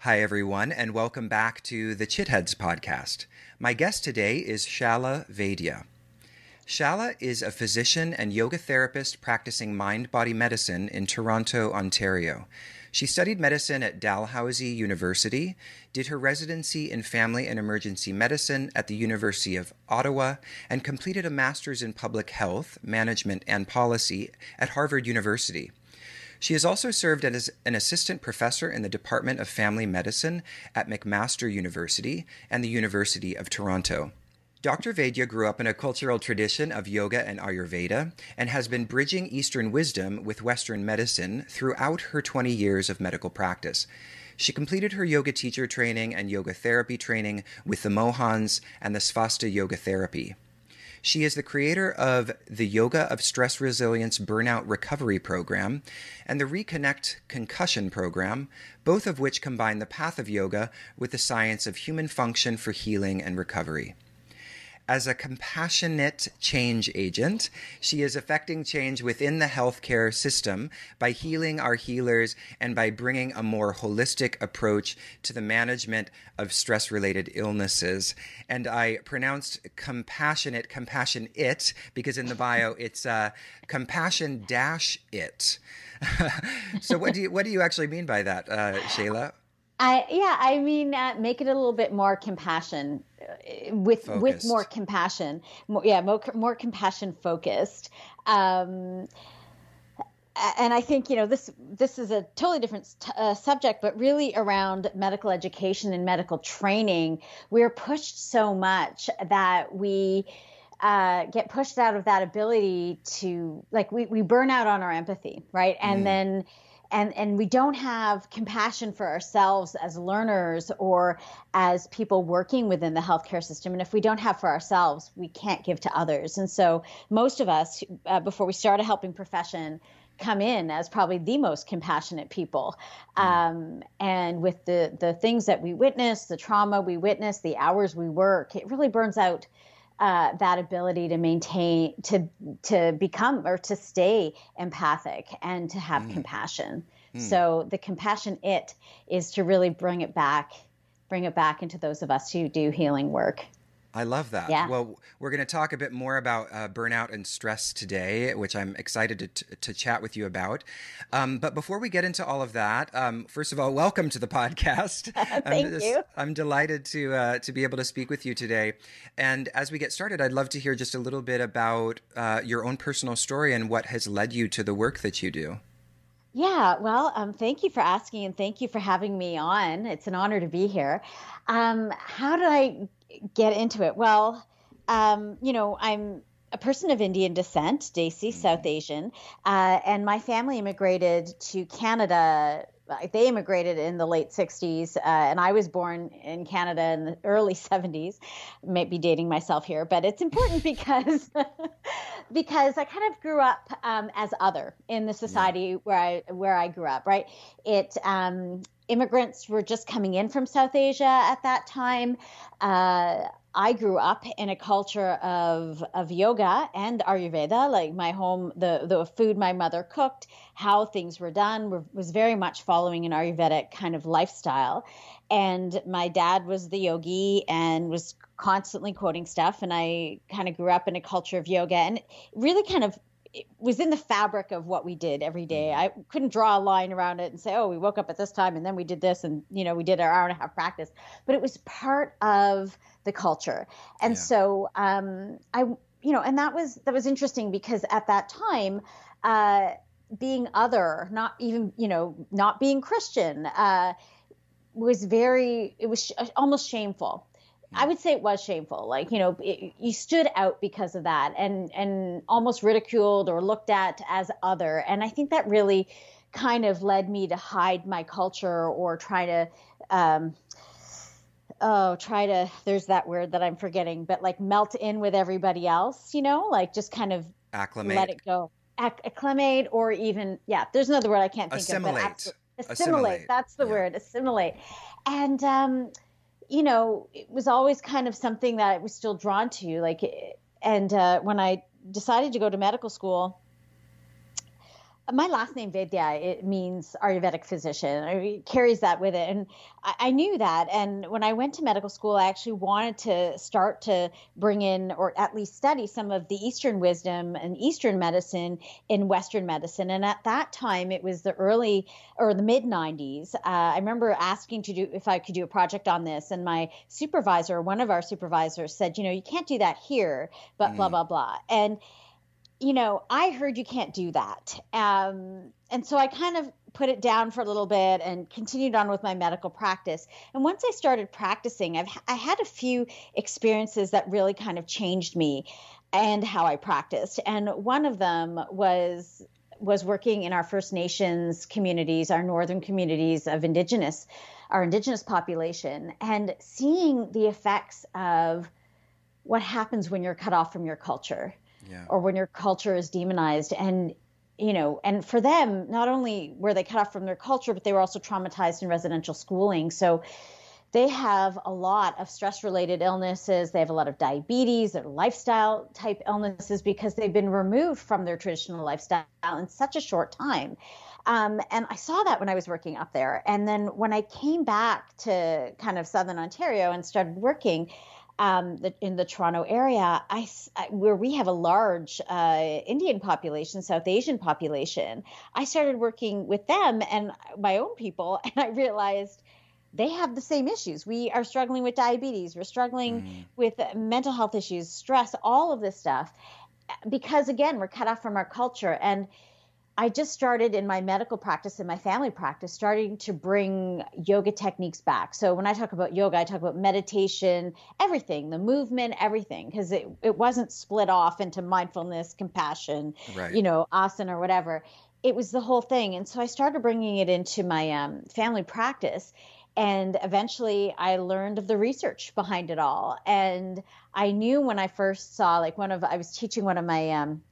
Hi, everyone, and welcome back to the Chitheads podcast. My guest today is Shala Vaidya. Shala is a physician and yoga therapist practicing mind body medicine in Toronto, Ontario. She studied medicine at Dalhousie University, did her residency in family and emergency medicine at the University of Ottawa, and completed a master's in public health, management, and policy at Harvard University. She has also served as an assistant professor in the Department of Family Medicine at McMaster University and the University of Toronto. Dr. Vaidya grew up in a cultural tradition of yoga and Ayurveda and has been bridging Eastern wisdom with Western medicine throughout her 20 years of medical practice. She completed her yoga teacher training and yoga therapy training with the Mohans and the Svastha Yoga Therapy. She is the creator of the Yoga of Stress Resilience Burnout Recovery Program and the Reconnect Concussion Program, both of which combine the path of yoga with the science of human function for healing and recovery. As a compassionate change agent, she is affecting change within the healthcare system by healing our healers and by bringing a more holistic approach to the management of stress related illnesses. And I pronounced compassionate, compassion it, because in the bio it's uh, compassion dash it. so what do you what do you actually mean by that, uh, Shayla? I yeah, I mean, uh, make it a little bit more compassion with focused. with more compassion. More, yeah, more more compassion focused. Um, and I think you know this this is a totally different uh, subject, but really around medical education and medical training, we're pushed so much that we uh, get pushed out of that ability to like we we burn out on our empathy, right? And mm. then and and we don't have compassion for ourselves as learners or as people working within the healthcare system. And if we don't have for ourselves we can't give to others. And so most of us uh, before we start a helping profession come in as probably the most compassionate people. Mm. um, and with the the things that we witness the trauma we witness the hours we work it really burns out uh, that ability to maintain to to become or to stay empathic and to have mm. compassion mm. so the compassion it is to really bring it back bring it back into those of us who do healing work I love that. Yeah. Well, we're going to talk a bit more about uh, burnout and stress today, which I'm excited to, t- to chat with you about. Um, but before we get into all of that, um, first of all, welcome to the podcast. Thank I'm just, you. I'm delighted to uh, to be able to speak with you today. And as we get started, I'd love to hear just a little bit about uh, your own personal story and what has led you to the work that you do. Yeah, well, um, thank you for asking and thank you for having me on. It's an honor to be here. Um, how did I get into it? Well, um, you know, I'm a person of Indian descent, Desi, mm-hmm. South Asian, uh, and my family immigrated to Canada. They immigrated in the late 60s, uh, and I was born in Canada in the early 70s. Maybe dating myself here, but it's important because because I kind of grew up um, as other in the society yeah. where I where I grew up. Right, it um, immigrants were just coming in from South Asia at that time. Uh, I grew up in a culture of of yoga and Ayurveda. Like my home, the the food my mother cooked, how things were done, were, was very much following an Ayurvedic kind of lifestyle. And my dad was the yogi and was constantly quoting stuff. And I kind of grew up in a culture of yoga and really kind of it was in the fabric of what we did every day. Mm-hmm. I couldn't draw a line around it and say, "Oh, we woke up at this time and then we did this and you know we did our hour and a half practice." But it was part of the culture, and yeah. so um, I, you know, and that was that was interesting because at that time. Uh, being other, not even you know, not being Christian, uh, was very. It was sh- almost shameful I would say it was shameful. Like, you know, it, you stood out because of that and and almost ridiculed or looked at as other. And I think that really kind of led me to hide my culture or try to um oh, try to there's that word that I'm forgetting, but like melt in with everybody else, you know, like just kind of acclimate. Let it go. Acc- acclimate or even yeah, there's another word I can't think assimilate. of. Assimilate. Assimilate. That's the yeah. word. Assimilate. And um you know, it was always kind of something that I was still drawn to. Like, and uh, when I decided to go to medical school, my last name Vaidya, it means Ayurvedic physician. It carries that with it. And I, I, knew that. And when I went to medical school, I actually wanted to start to bring in, or at least study some of the Eastern wisdom and Eastern medicine in Western medicine. And at that time, it was the early or the mid 90s. Uh, I remember asking to do if I could do a project on this. And my supervisor, one of our supervisors, said, you know, you can't do that here, but mm. blah, blah, blah. And you know, I heard you can't do that. Um, and so I kind of put it down for a little bit and continued on with my medical practice. And once I started practicing, I've I had a few experiences that really kind of changed me and how I practiced. And one of them was was working in our First Nations communities, our northern communities of indigenous, our indigenous population, and seeing the effects of what happens when you're cut off from your culture yeah. or when your culture is demonized and you know and for them not only were they cut off from their culture but they were also traumatized in residential schooling so they have a lot of stress related illnesses they have a lot of diabetes or lifestyle type illnesses because they've been removed from their traditional lifestyle in such a short time um, and I saw that when I was working up there. And then when I came back to kind of Southern Ontario and started working, um, the, in the Toronto area, I, where we have a large uh, Indian population, South Asian population, I started working with them and my own people, and I realized they have the same issues. We are struggling with diabetes, we're struggling mm. with mental health issues, stress, all of this stuff, because again, we're cut off from our culture and I just started in my medical practice and my family practice, starting to bring yoga techniques back. So when I talk about yoga, I talk about meditation, everything, the movement, everything, because it, it wasn't split off into mindfulness, compassion, right. you know, asana or whatever. It was the whole thing. And so I started bringing it into my um, family practice. And eventually I learned of the research behind it all. And I knew when I first saw, like, one of, I was teaching one of my um,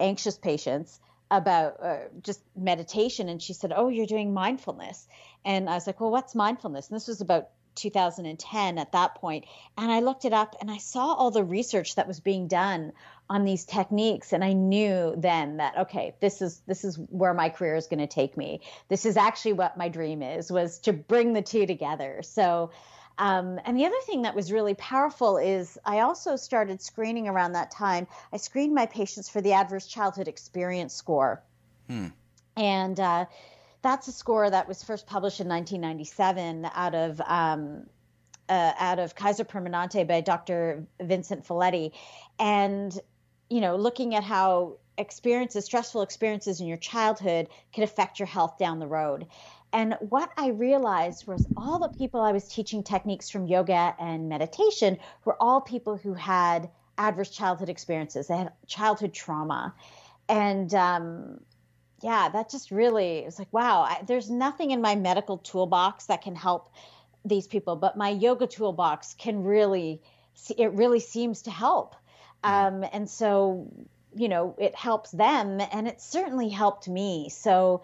anxious patients about uh, just meditation. And she said oh you're doing mindfulness. And i was like well what's mindfulness? And this was about 2010 at that point. And i looked it up and i saw all the research that was being done on these techniques. And i knew then that okay this is this is where my career is going to take me. This is actually what my dream is was to bring the two together. So um, and the other thing that was really powerful is I also started screening around that time. I screened my patients for the Adverse Childhood Experience Score. Hmm. And uh, that's a score that was first published in 1997 out of. Um, uh, out of Kaiser Permanente by Dr. Vincent Felitti, and you know, looking at how experiences, stressful experiences in your childhood, can affect your health down the road. And what I realized was all the people I was teaching techniques from yoga and meditation were all people who had adverse childhood experiences. They had childhood trauma. And um, yeah, that just really, it was like, wow, I, there's nothing in my medical toolbox that can help these people, but my yoga toolbox can really, it really seems to help. Mm-hmm. Um, and so, you know, it helps them and it certainly helped me. So,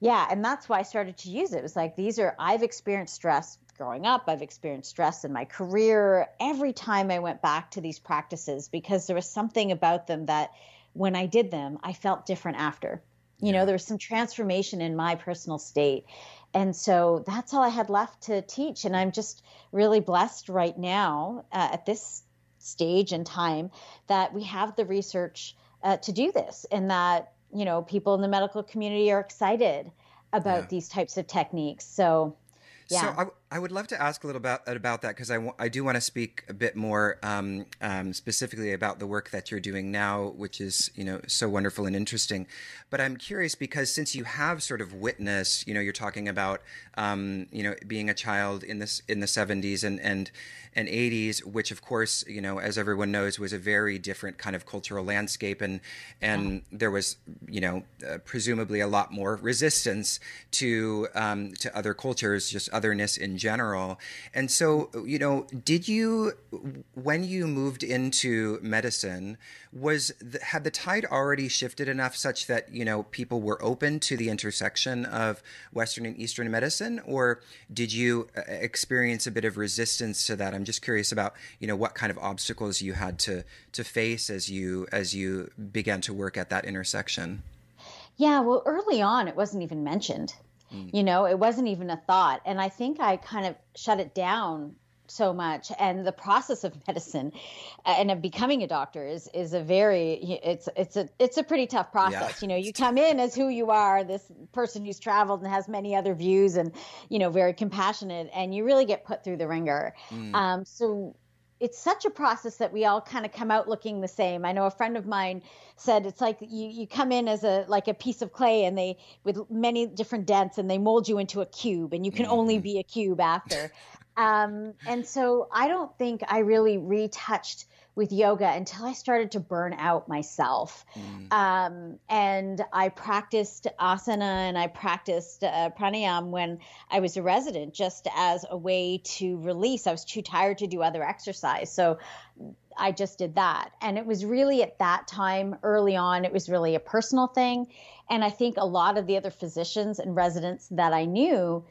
yeah, and that's why I started to use it. It was like these are I've experienced stress growing up, I've experienced stress in my career. Every time I went back to these practices because there was something about them that when I did them, I felt different after. You yeah. know, there was some transformation in my personal state. And so that's all I had left to teach. And I'm just really blessed right now uh, at this stage and time that we have the research uh, to do this and that you know people in the medical community are excited about yeah. these types of techniques so yeah. So I, I would love to ask a little about about that because I, w- I do want to speak a bit more um, um, specifically about the work that you're doing now, which is you know so wonderful and interesting. But I'm curious because since you have sort of witnessed, you know, you're talking about um, you know being a child in this in the 70s and and and 80s, which of course you know as everyone knows was a very different kind of cultural landscape, and and yeah. there was you know uh, presumably a lot more resistance to um, to other cultures, just otherness in general. And so, you know, did you, when you moved into medicine, was the, had the tide already shifted enough such that you know people were open to the intersection of Western and Eastern medicine, or did you uh, experience a bit of resistance to that? I'm just curious about you know what kind of obstacles you had to to face as you as you began to work at that intersection. Yeah, well, early on, it wasn't even mentioned. Mm. You know, it wasn't even a thought. And I think I kind of shut it down so much and the process of medicine uh, and of becoming a doctor is is a very it's it's a it's a pretty tough process yeah. you know you come in as who you are this person who's traveled and has many other views and you know very compassionate and you really get put through the wringer mm. um, so it's such a process that we all kind of come out looking the same. I know a friend of mine said it's like you, you come in as a like a piece of clay and they with many different dents and they mold you into a cube and you can mm-hmm. only be a cube after. um, and so I don't think I really retouched with yoga until I started to burn out myself. Mm. Um, and I practiced asana and I practiced uh, pranayam when I was a resident just as a way to release. I was too tired to do other exercise. So I just did that. And it was really at that time, early on, it was really a personal thing. And I think a lot of the other physicians and residents that I knew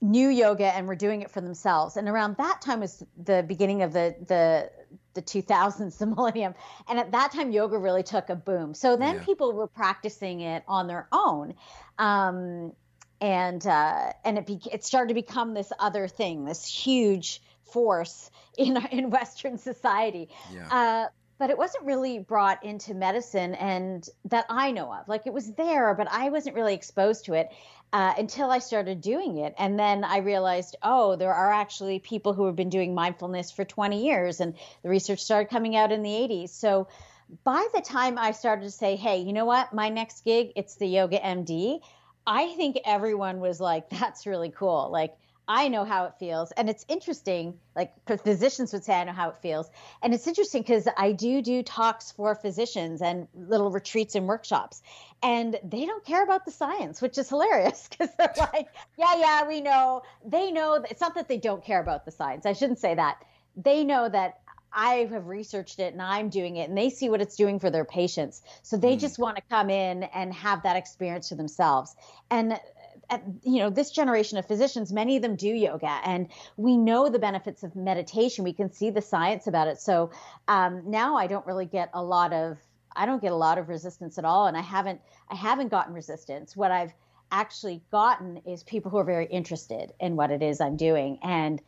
knew yoga and were doing it for themselves. And around that time was the beginning of the the the 2000s, the millennium. And at that time, yoga really took a boom. So then yeah. people were practicing it on their own. Um, and uh, and it be- it started to become this other thing, this huge force in in Western society. Yeah. Uh, but it wasn't really brought into medicine and that I know of. Like it was there, but I wasn't really exposed to it uh, until I started doing it. And then I realized, oh, there are actually people who have been doing mindfulness for 20 years, and the research started coming out in the 80s. So by the time I started to say, hey, you know what, my next gig, it's the Yoga MD, I think everyone was like, that's really cool. Like, I know how it feels. And it's interesting, like physicians would say, I know how it feels. And it's interesting because I do do talks for physicians and little retreats and workshops. And they don't care about the science, which is hilarious because they're like, yeah, yeah, we know. They know it's not that they don't care about the science. I shouldn't say that. They know that I have researched it and I'm doing it and they see what it's doing for their patients. So they mm. just want to come in and have that experience for themselves. And at, you know this generation of physicians many of them do yoga and we know the benefits of meditation. We can see the science about it. So um, now i don't really get a lot of i don't get a lot of resistance at all and i haven't i haven't gotten resistance. What i've actually gotten is people who are very interested in what it is i'm doing and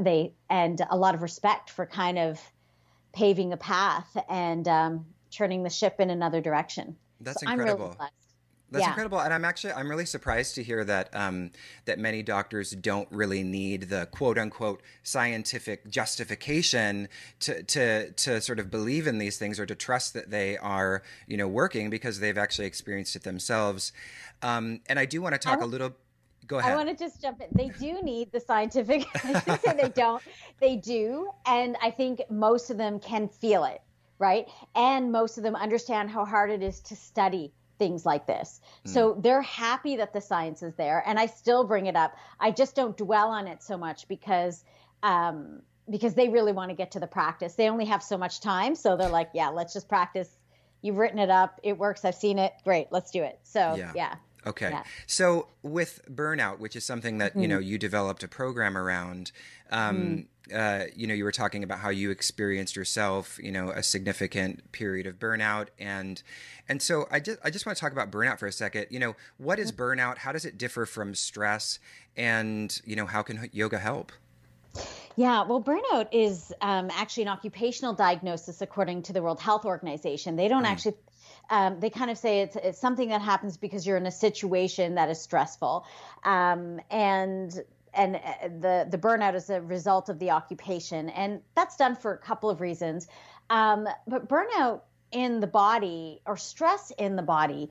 they and a lot of respect for kind of paving a path and um, turning the ship in another direction. That's so incredible. really that's yeah. incredible, and I'm actually I'm really surprised to hear that um, that many doctors don't really need the quote unquote scientific justification to to to sort of believe in these things or to trust that they are you know working because they've actually experienced it themselves. Um, and I do want to talk a little. Go ahead. I want to just jump in. They do need the scientific. I should say they don't. They do, and I think most of them can feel it, right? And most of them understand how hard it is to study things like this. Mm. So they're happy that the science is there, and I still bring it up. I just don't dwell on it so much because um, because they really want to get to the practice. They only have so much time, so they're like, yeah, let's just practice. You've written it up, it works. I've seen it. Great, let's do it. So yeah. yeah. Okay. Yeah. So with burnout, which is something that, mm-hmm. you know, you developed a program around, um, mm-hmm uh, you know, you were talking about how you experienced yourself, you know, a significant period of burnout, and and so I just I just want to talk about burnout for a second. You know, what is burnout? How does it differ from stress? And you know, how can yoga help? Yeah, well, burnout is um, actually an occupational diagnosis according to the World Health Organization. They don't mm. actually um, they kind of say it's, it's something that happens because you're in a situation that is stressful. Um, and and uh, the the burnout is a result of the occupation, and that's done for a couple of reasons. Um, but burnout in the body or stress in the body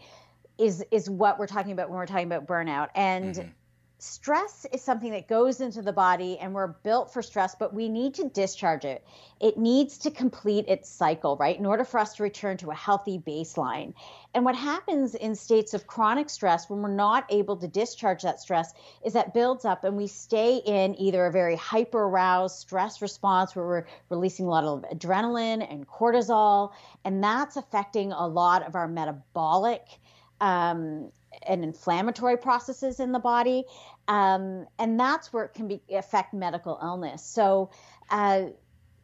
is is what we're talking about when we're talking about burnout, and mm-hmm stress is something that goes into the body and we're built for stress, but we need to discharge it. It needs to complete its cycle, right? In order for us to return to a healthy baseline. And what happens in states of chronic stress when we're not able to discharge that stress is that builds up and we stay in either a very hyper aroused stress response where we're releasing a lot of adrenaline and cortisol. And that's affecting a lot of our metabolic um, and inflammatory processes in the body, um, and that's where it can be, affect medical illness. So. Uh,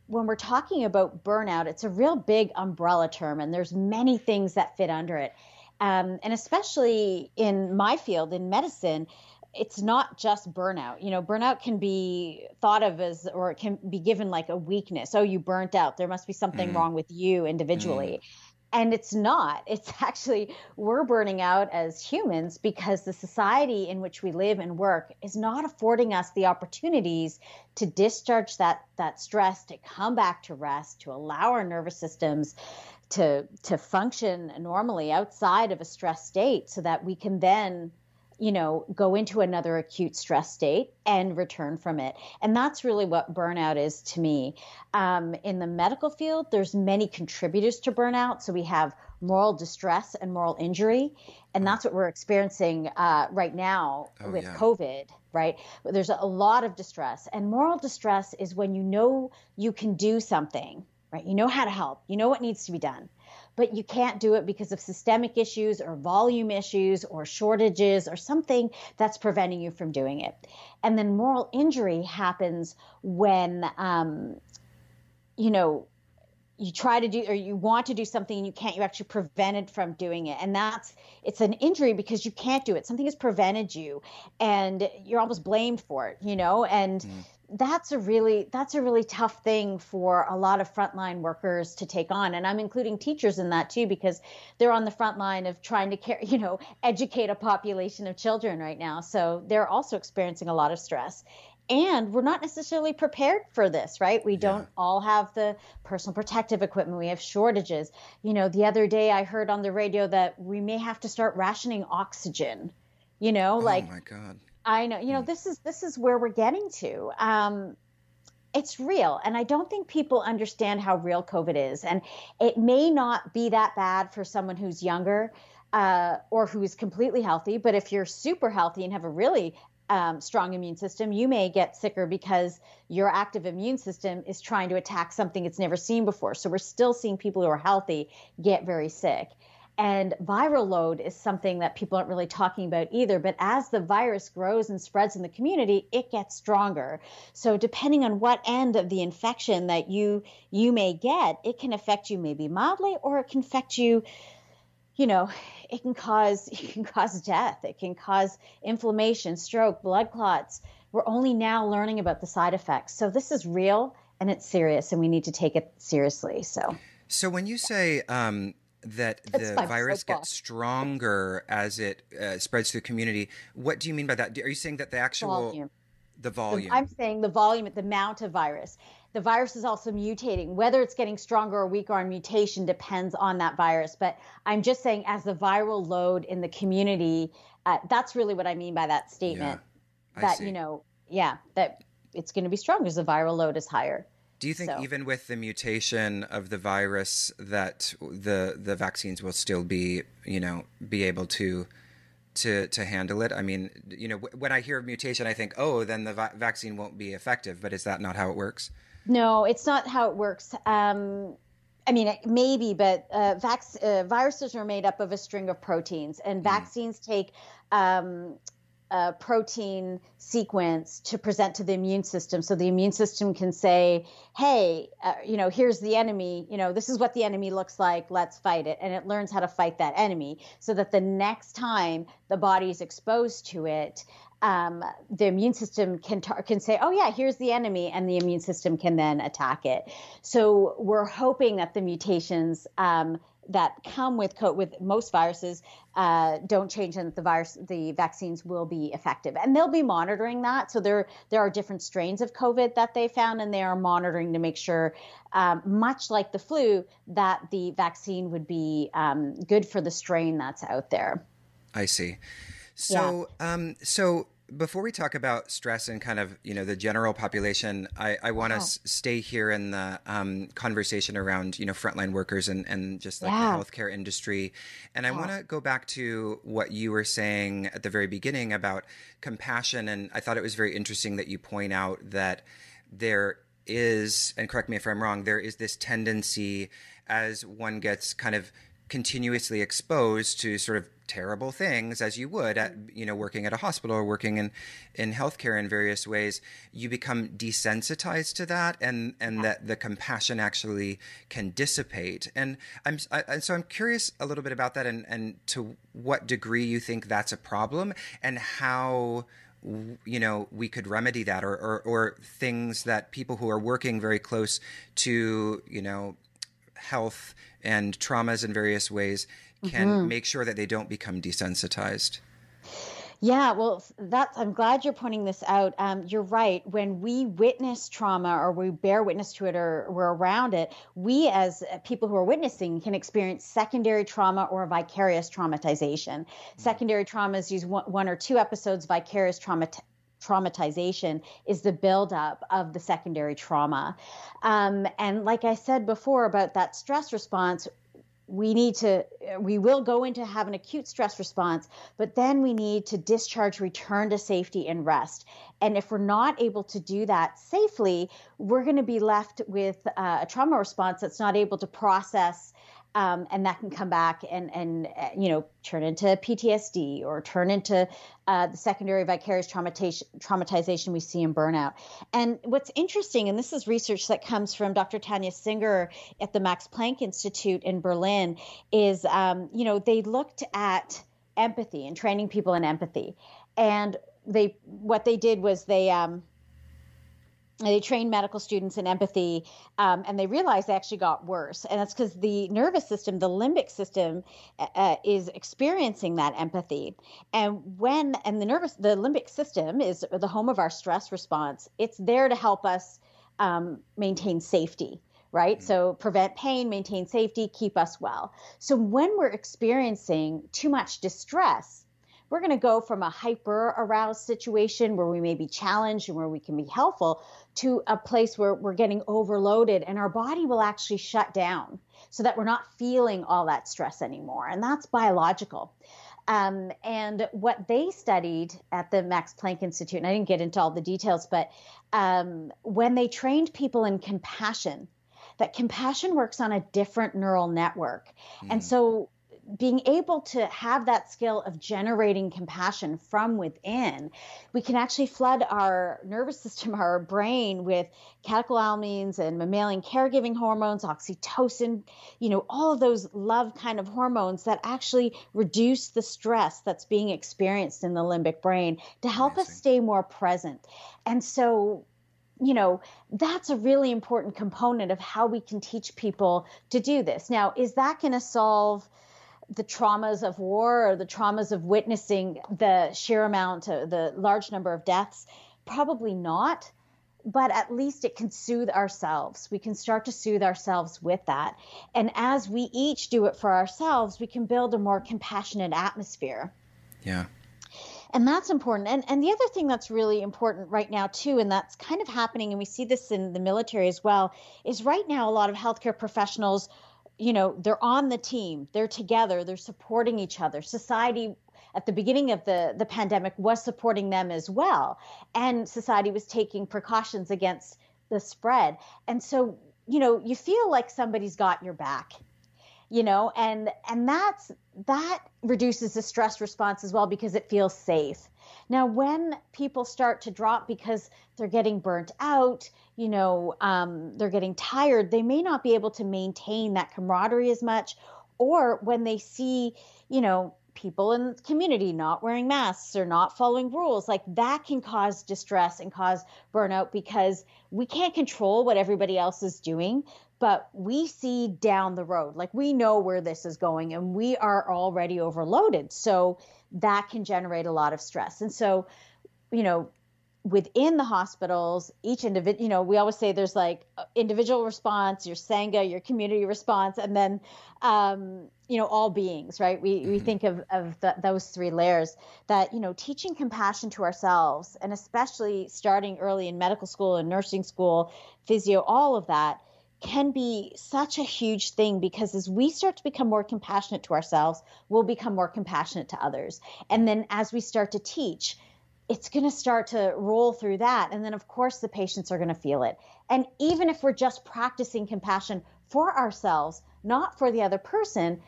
when we're talking about burnout, it's a real big umbrella term, and there's many things that fit under it. Um, and especially in my field, in medicine, it's not just burnout. You know, burnout can be thought of as, or it can be given like a weakness. Oh, you burnt out. There must be something mm. wrong with you individually. Mm. And it's not. It's actually, we're burning out as humans because the society in which we live and work is not affording us the opportunities to discharge that, that stress, to come back to rest, to allow our nervous systems to, to function normally outside of a stress state so that we can then you know, go into another acute stress state and return from it. And that's really what burnout is to me. Um, in the medical field, there's many contributors to burnout. So we have moral distress and moral injury, and that's what we're experiencing uh, right now oh, with yeah. COVID. Right, there's a lot of distress, and moral distress is when you know you can do something. Right, you know how to help, you know what needs to be done but you can't do it because of systemic issues or volume issues or shortages or something that's preventing you from doing it. And then moral injury happens when, um, you know, you try to do or you want to do something and you can't you actually prevented from doing it. And that's it's an injury because you can't do it. Something has prevented you and you're almost blamed for it you know? And mm that's a really that's a really tough thing for a lot of frontline workers to take on. And i'm including teachers in that too because they're on the front line of trying to care you know educate a population of children right now. So they're also experiencing a lot of stress. And we're not necessarily prepared for this right? We don't all have the personal protective equipment. We have shortages. You know the other day i heard on the radio that we may have to start rationing oxygen you know oh like my god I know. You know, mm. this is this is where we're getting to. Um, it's real, and I don't think people understand how real COVID is. And it may not be that bad for someone who's younger uh, or who's completely healthy, but if you're super healthy and have a really um, strong immune system, you may get sicker because your active immune system is trying to attack something it's never seen before. So we're still seeing people who are healthy get very sick. And viral load is something that people aren't really talking about either. But as the virus grows and spreads in the community, it gets stronger. So depending on what end of the infection that you you may get, it can affect you maybe mildly, or it can affect you, you know, it can cause it can cause death. It can cause inflammation, stroke, blood clots. We're only now learning about the side effects. So this is real and it's serious, and we need to take it seriously. So. So when you say um, that the virus gets stronger as it uh, spreads through the community. What do you mean by that? Are you saying that the actual volume. the volume? I'm saying the volume, the amount of virus. The virus is also mutating. Whether it's getting stronger or weaker on mutation depends on that virus. But I'm just saying, as the viral load in the community, uh, that's really what I mean by that statement. Yeah, that you know, yeah, that it's going to be stronger as the viral load is higher. Do you think so. even with the mutation of the virus that the the vaccines will still be, you know, be able to to to handle it? I mean, you know, when I hear of mutation, I think, oh, then the va- vaccine won't be effective. But is that not how it works? No, it's not how it works. Um, I mean, maybe, but uh, vac- uh, viruses are made up of a string of proteins, and mm. vaccines take um, a protein sequence to present to the immune system. So the immune system can say hey uh, you know here's the enemy. You know this is what the enemy looks like. Let's fight it. And it learns how to fight that enemy so that the next time the body is exposed to it um, the immune system can tar- can say, "Oh yeah, here's the enemy," and the immune system can then attack it. So we're hoping that the mutations um, that come with co- with most viruses uh, don't change and the virus the vaccines will be effective. And they'll be monitoring that. So there there are different strains of covid that they found and they are monitoring to make sure um, much like the flu that the vaccine would be um, good for the strain that's out there. I see. So yeah. um, so before we talk about stress and kind of you know the general population, I, I want to s- stay here in the um, conversation around you know frontline workers and and just like yeah. the healthcare industry, and I want to go back to what you were saying at the very beginning about compassion, and I thought it was very interesting that you point out that there is, and correct me if I'm wrong, there is this tendency as one gets kind of continuously exposed to sort of terrible things as you would at mm-hmm. you know working at a hospital or working in in healthcare in various ways you become desensitized to that and and that the compassion actually can dissipate. And i'm I, so i'm curious a little bit about that and and to what degree you think that's a problem and how you know we could remedy that or, or, or things that people who are working very close to you know health and traumas in various ways can mm-hmm. make sure that they don't become desensitized yeah, well, that's. I'm glad you're pointing this out. Um, you're right. When we witness trauma or we bear witness to it or we're around it, we as people who are witnessing can experience secondary trauma or vicarious traumatization. Mm-hmm. Secondary traumas use one, one or two episodes. Vicarious trauma traumatization is the buildup of the secondary trauma. Um, and like I said before about that stress response, we need to we will go into have an acute stress response but then we need to discharge return to safety and rest and if we're not able to do that safely we're going to be left with uh, a trauma response that's not able to process um, and that can come back and and uh, you know turn into PTSD or turn into uh, the secondary vicarious traumatization, traumatization we see in burnout. And what's interesting, and this is research that comes from Dr. Tania Singer at the Max Planck Institute in Berlin, is um, you know they looked at empathy and training people in empathy, and they what they did was they um, they trained medical students in empathy um, and they realized they actually got worse. And that's because the nervous system the limbic system uh, uh, is experiencing that empathy. And when and the nervous the limbic system is the home of our stress response. It's there to help us um, maintain safety right? Mm-hmm. so prevent pain maintain safety keep us well. So when we're experiencing too much distress we're going to go from a hyper aroused situation where we may be challenged and where we can be helpful to a place where we're getting overloaded and our body will actually shut down so that we're not feeling all that stress anymore. And that's biological. Um, and what they studied at the Max Planck Institute, and I didn't get into all the details, but um, when they trained people in compassion, that compassion works on a different neural network. Mm. And so being able to have that skill of generating compassion from within, we can actually flood our nervous system, our brain with catecholamines and mammalian caregiving hormones, oxytocin, you know, all of those love kind of hormones that actually reduce the stress that's being experienced in the limbic brain to help Amazing. us stay more present. And so you know, that's a really important component of how we can teach people to do this. Now, is that going to solve the traumas of war or the traumas of witnessing the sheer amount, of, the large number of deaths? Probably not. But at least it can soothe ourselves. We can start to soothe ourselves with that. And as we each do it for ourselves, we can build a more compassionate atmosphere. Yeah and that's important and and the other thing that's really important right now too and that's kind of happening and we see this in the military as well is right now a lot of healthcare professionals you know they're on the team they're together they're supporting each other. Society at the beginning of the the pandemic was supporting them as well. And society was taking precautions against the spread. And so you know you feel like somebody's got your back you know and and that's that reduces the stress response as well because it feels safe now when people start to drop because they're getting burnt out you know um, they're getting tired they may not be able to maintain that camaraderie as much or when they see you know people in the community not wearing masks or not following rules like that can cause distress and cause burnout because we can't control what everybody else is doing but we see down the road. Like we know where this is going and we are already overloaded. So that can generate a lot of stress. And so you know within the hospitals, each individual, you know, we always say there's like individual response, your Sangha, your community response, and then, um, you know, all beings, right? We, mm-hmm. we think of, of the, those three layers that, you know, teaching compassion to ourselves, and especially starting early in medical school and nursing school, physio, all of that can be such a huge thing because as we start to become more compassionate to ourselves, we'll become more compassionate to others. And then as we start to teach, it's going to start to roll through that. And then, of course, the patients are going to feel it. And even if we're just practicing compassion for ourselves, not for the other person,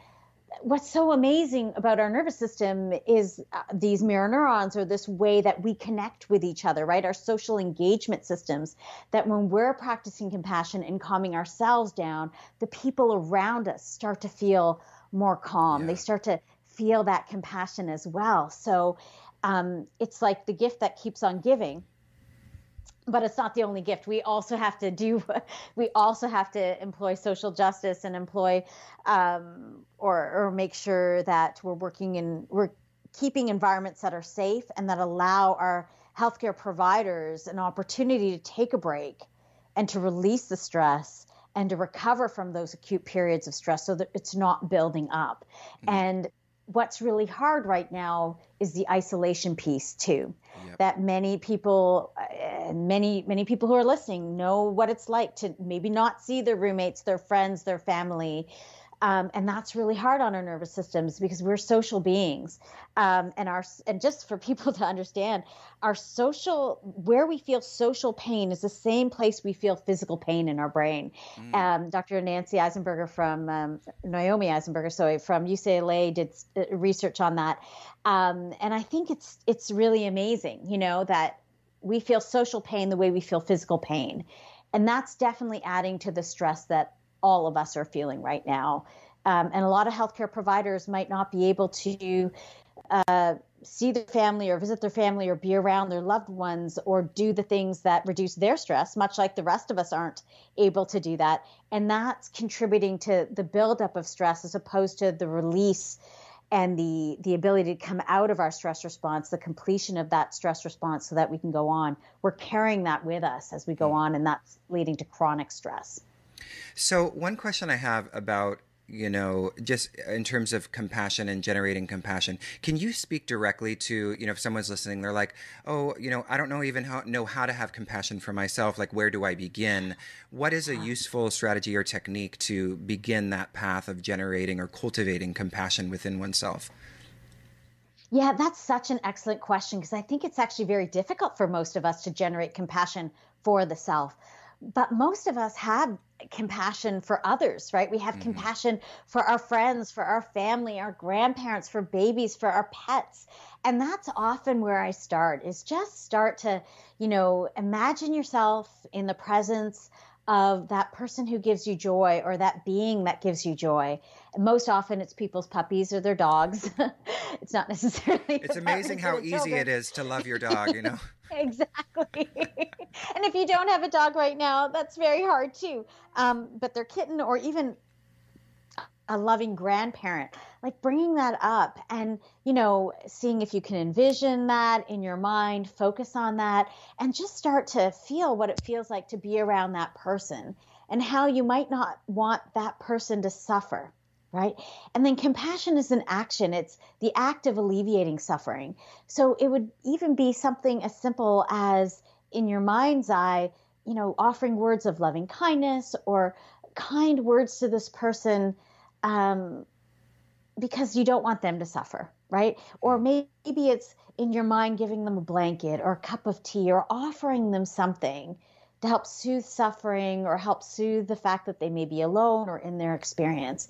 what's so amazing about our nervous system is uh, these mirror neurons or this way that we connect with each other, right? Our social engagement systems. That when we're practicing compassion and calming ourselves down, the people around us start to feel more calm. Yeah. They start to feel that compassion as well. So um, it's like the gift that keeps on giving but it's not the only gift. We also have to do, we also have to employ social justice and employ, um, or or make sure that we're working in we're keeping environments that are safe and that allow our healthcare providers an opportunity to take a break and to release the stress and to recover from those acute periods of stress so that it's not building up. Mm-hmm. And what's really hard right now is the isolation piece too yep. that many people and many many people who are listening know what it's like to maybe not see their roommates their friends their family um, and that's really hard on our nervous systems because we're social beings. Um, and our and just for people to understand our social where we feel social pain is the same place we feel physical pain in our brain. Mm. um, dr nancy eisenberger from um, naomi eisenberger sorry from ucla did uh, research on that. Um, and i think it's it's really amazing you know that we feel social pain the way we feel physical pain. And that's definitely adding to the stress that all of us are feeling right now. Um, and a lot of healthcare providers might not be able to uh, see their family or visit their family or be around their loved ones or do the things that reduce their stress, much like the rest of us aren't able to do that. And that's contributing to the buildup of stress as opposed to the release and the the ability to come out of our stress response, the completion of that stress response so that we can go on. We're carrying that with us as we go mm. on, and that's leading to chronic stress. So, one question I have about you know just in terms of compassion and generating compassion can you speak directly to you know if someone's listening they're like oh you know i don't know even how know how to have compassion for myself like where do i begin? What is a uh-huh. useful strategy or technique to begin that path of generating or cultivating compassion within oneself? Yeah, that's such an excellent question because I think it's actually very difficult for most of us to generate compassion for the self but most of us have compassion for others, right? We have mm-hmm. compassion for our friends, for our family, our grandparents, for babies, for our pets. And that's often where I start is just start to, you know, imagine yourself in the presence of that person who gives you joy or that being that gives you joy. And most often it's people's puppies or their dogs. it's not necessarily. It's amazing how easy children. it is to love your dog, you know? exactly. and if you don't have a dog right now, that's very hard too. Um, but their kitten or even a loving grandparent like bringing that up and you know seeing if you can envision that in your mind focus on that and just start to feel what it feels like to be around that person and how you might not want that person to suffer right? And then compassion is an action. It's the act of alleviating suffering. So it would even be something as simple as in your mind's eye you know offering words of loving kindness or kind words to this person um, because you don't want them to suffer, right? Or maybe it's in your mind giving them a blanket or a cup of tea or offering them something to help soothe suffering or help soothe the fact that they may be alone or in their experience.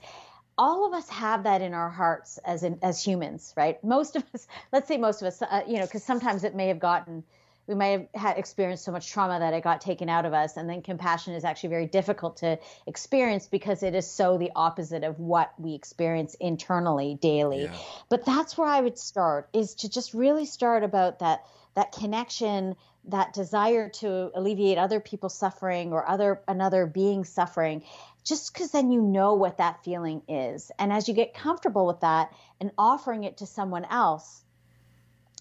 All of us have that in our hearts as in, as humans, right? Most of us, let's say most of us, uh, you know, because sometimes it may have gotten we might have had experienced so much trauma that it got taken out of us. And then compassion is actually very difficult to experience because it is so the opposite of what we experience internally daily. Yeah. but that's where i would start is to just really start about that that connection that desire to alleviate other people's suffering or other another being suffering just because then you know what that feeling is. And as you get comfortable with that and offering it to someone else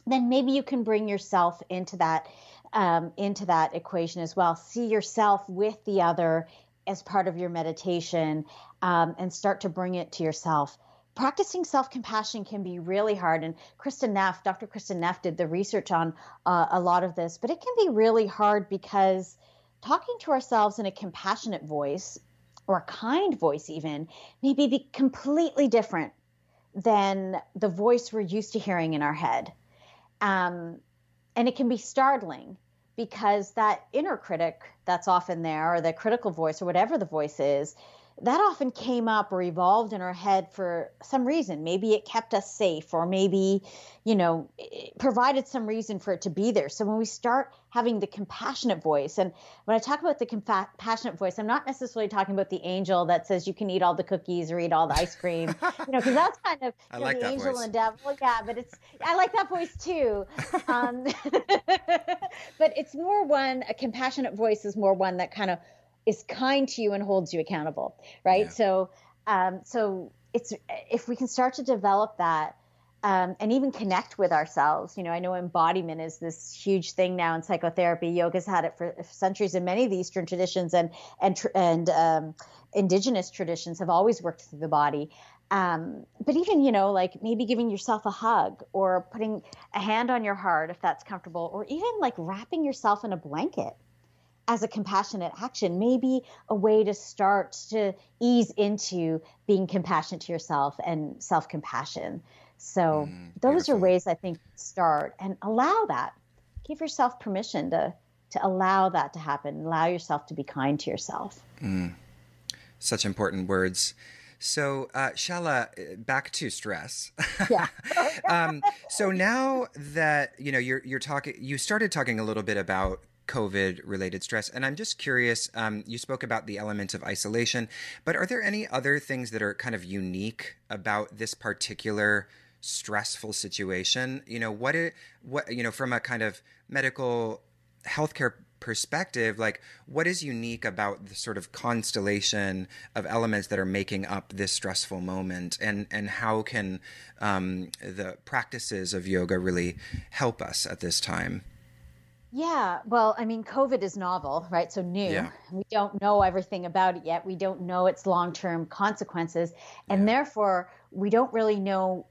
then maybe you can bring yourself into that um, into that equation as well. See yourself with the other as part of your meditation, um, and start to bring it to yourself. Practicing self compassion can be really hard, and Kristin Neff, Dr. Kristin Neff, did the research on uh, a lot of this. But it can be really hard because talking to ourselves in a compassionate voice or a kind voice, even, may be completely different than the voice we're used to hearing in our head. Um, and it can be startling because that inner critic that's often there, or the critical voice, or whatever the voice is, that often came up or evolved in our head for some reason. Maybe it kept us safe, or maybe, you know, provided some reason for it to be there. So when we start having the compassionate voice, and when I talk about the compassionate voice, I'm not necessarily talking about the angel that says you can eat all the cookies or eat all the ice cream, you know, because that's kind of I like the angel voice. and devil. Yeah, but it's I like that voice too. Um, but it's more one a compassionate voice is more one that kind of is kind to you and holds you accountable, right? Yeah. So, um, so it's if we can start to develop that. Um, and even connect with ourselves. You know, I know embodiment is this huge thing now in psychotherapy. Yoga's had it for centuries, and many of the Eastern traditions and and and um, indigenous traditions have always worked through the body. Um, but even you know, like maybe giving yourself a hug or putting a hand on your heart if that's comfortable, or even like wrapping yourself in a blanket as a compassionate action maybe a way to start to ease into being compassionate to yourself and self compassion. So, Mm, those are ways I think start and allow that. Give yourself permission to, to allow that to happen. Allow yourself to be kind to yourself. Such important words. So, uh, Shala, uh, back to stress. Yeah. um, so now that you know you're you're talking, you started talking a little bit about COVID related stress, and I'm just curious. Um, you spoke about the elements of isolation, but are there any other things that are kind of unique about this particular stressful situation? You know, what it what you know from a kind of medical healthcare perspective, like what is unique about the sort of constellation of elements that are making up this stressful moment, and and how can um, the practices of yoga really help us at this time? Yeah, well, I mean, COVID is novel, right? So new. Yeah. We don't know everything about it yet. We don't know its long term consequences. And Yeah. therefore, we don't really know,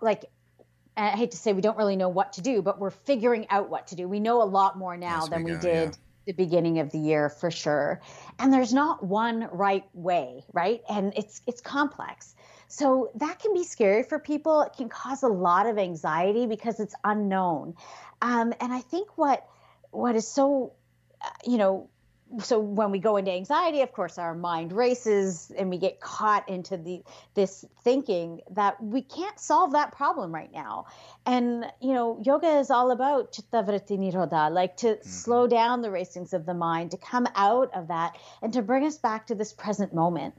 like, I hate to say we don't really know what to do, but we're figuring out what to do. We know a lot more now Yes, than we we, go, did yeah. the beginning of the year for sure. And there's not one right way, right? And it's it's complex. So that can be scary for people. It can cause a lot of anxiety because it's unknown. Um, and I think what what is so uh, you know so when we go into anxiety of course our mind races and we get caught into the this thinking that we can't solve that problem right now. And you know yoga is all about chitta vritti nirodha like to slow down the racings of the mind to come out of that and to bring us back to this present moment.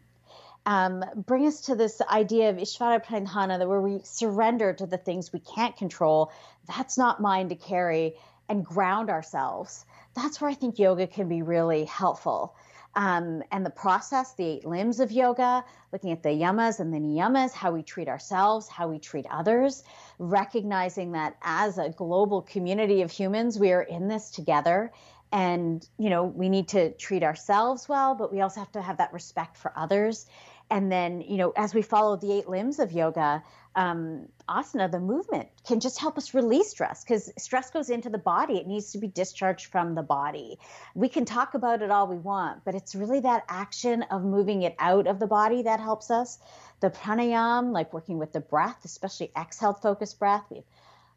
Um, bring us to this idea of Ishvara Pranidhana, that where we surrender to the things we can't control. That's not mine to carry, and ground ourselves. That's where I think yoga can be really helpful. Um, and the process, the eight limbs of yoga, looking at the yamas and the niyamas, how we treat ourselves, how we treat others, recognizing that as a global community of humans, we are in this together and you know we need to treat ourselves well but we also have to have that respect for others and then you know as we follow the eight limbs of yoga um, asana the movement can just help us release stress because stress goes into the body it needs to be discharged from the body we can talk about it all we want but it's really that action of moving it out of the body that helps us the pranayam like working with the breath especially exhale focused breath we have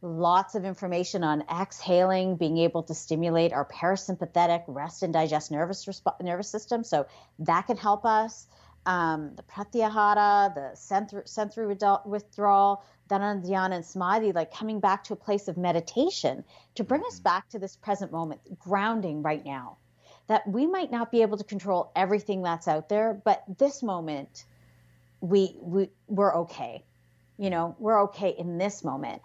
lots of information on exhaling, being able to stimulate our parasympathetic rest and digest nervous nervous system. So that can help us. Um, the pratyahara, the sensory, sensory withdrawal- withdrawal, dhyana, and samadhi, like coming back to a place of meditation to bring us back to this present moment, grounding right now. That we might not be able to control everything that's out there, but this moment, we we we're okay. You know, we're okay in this moment.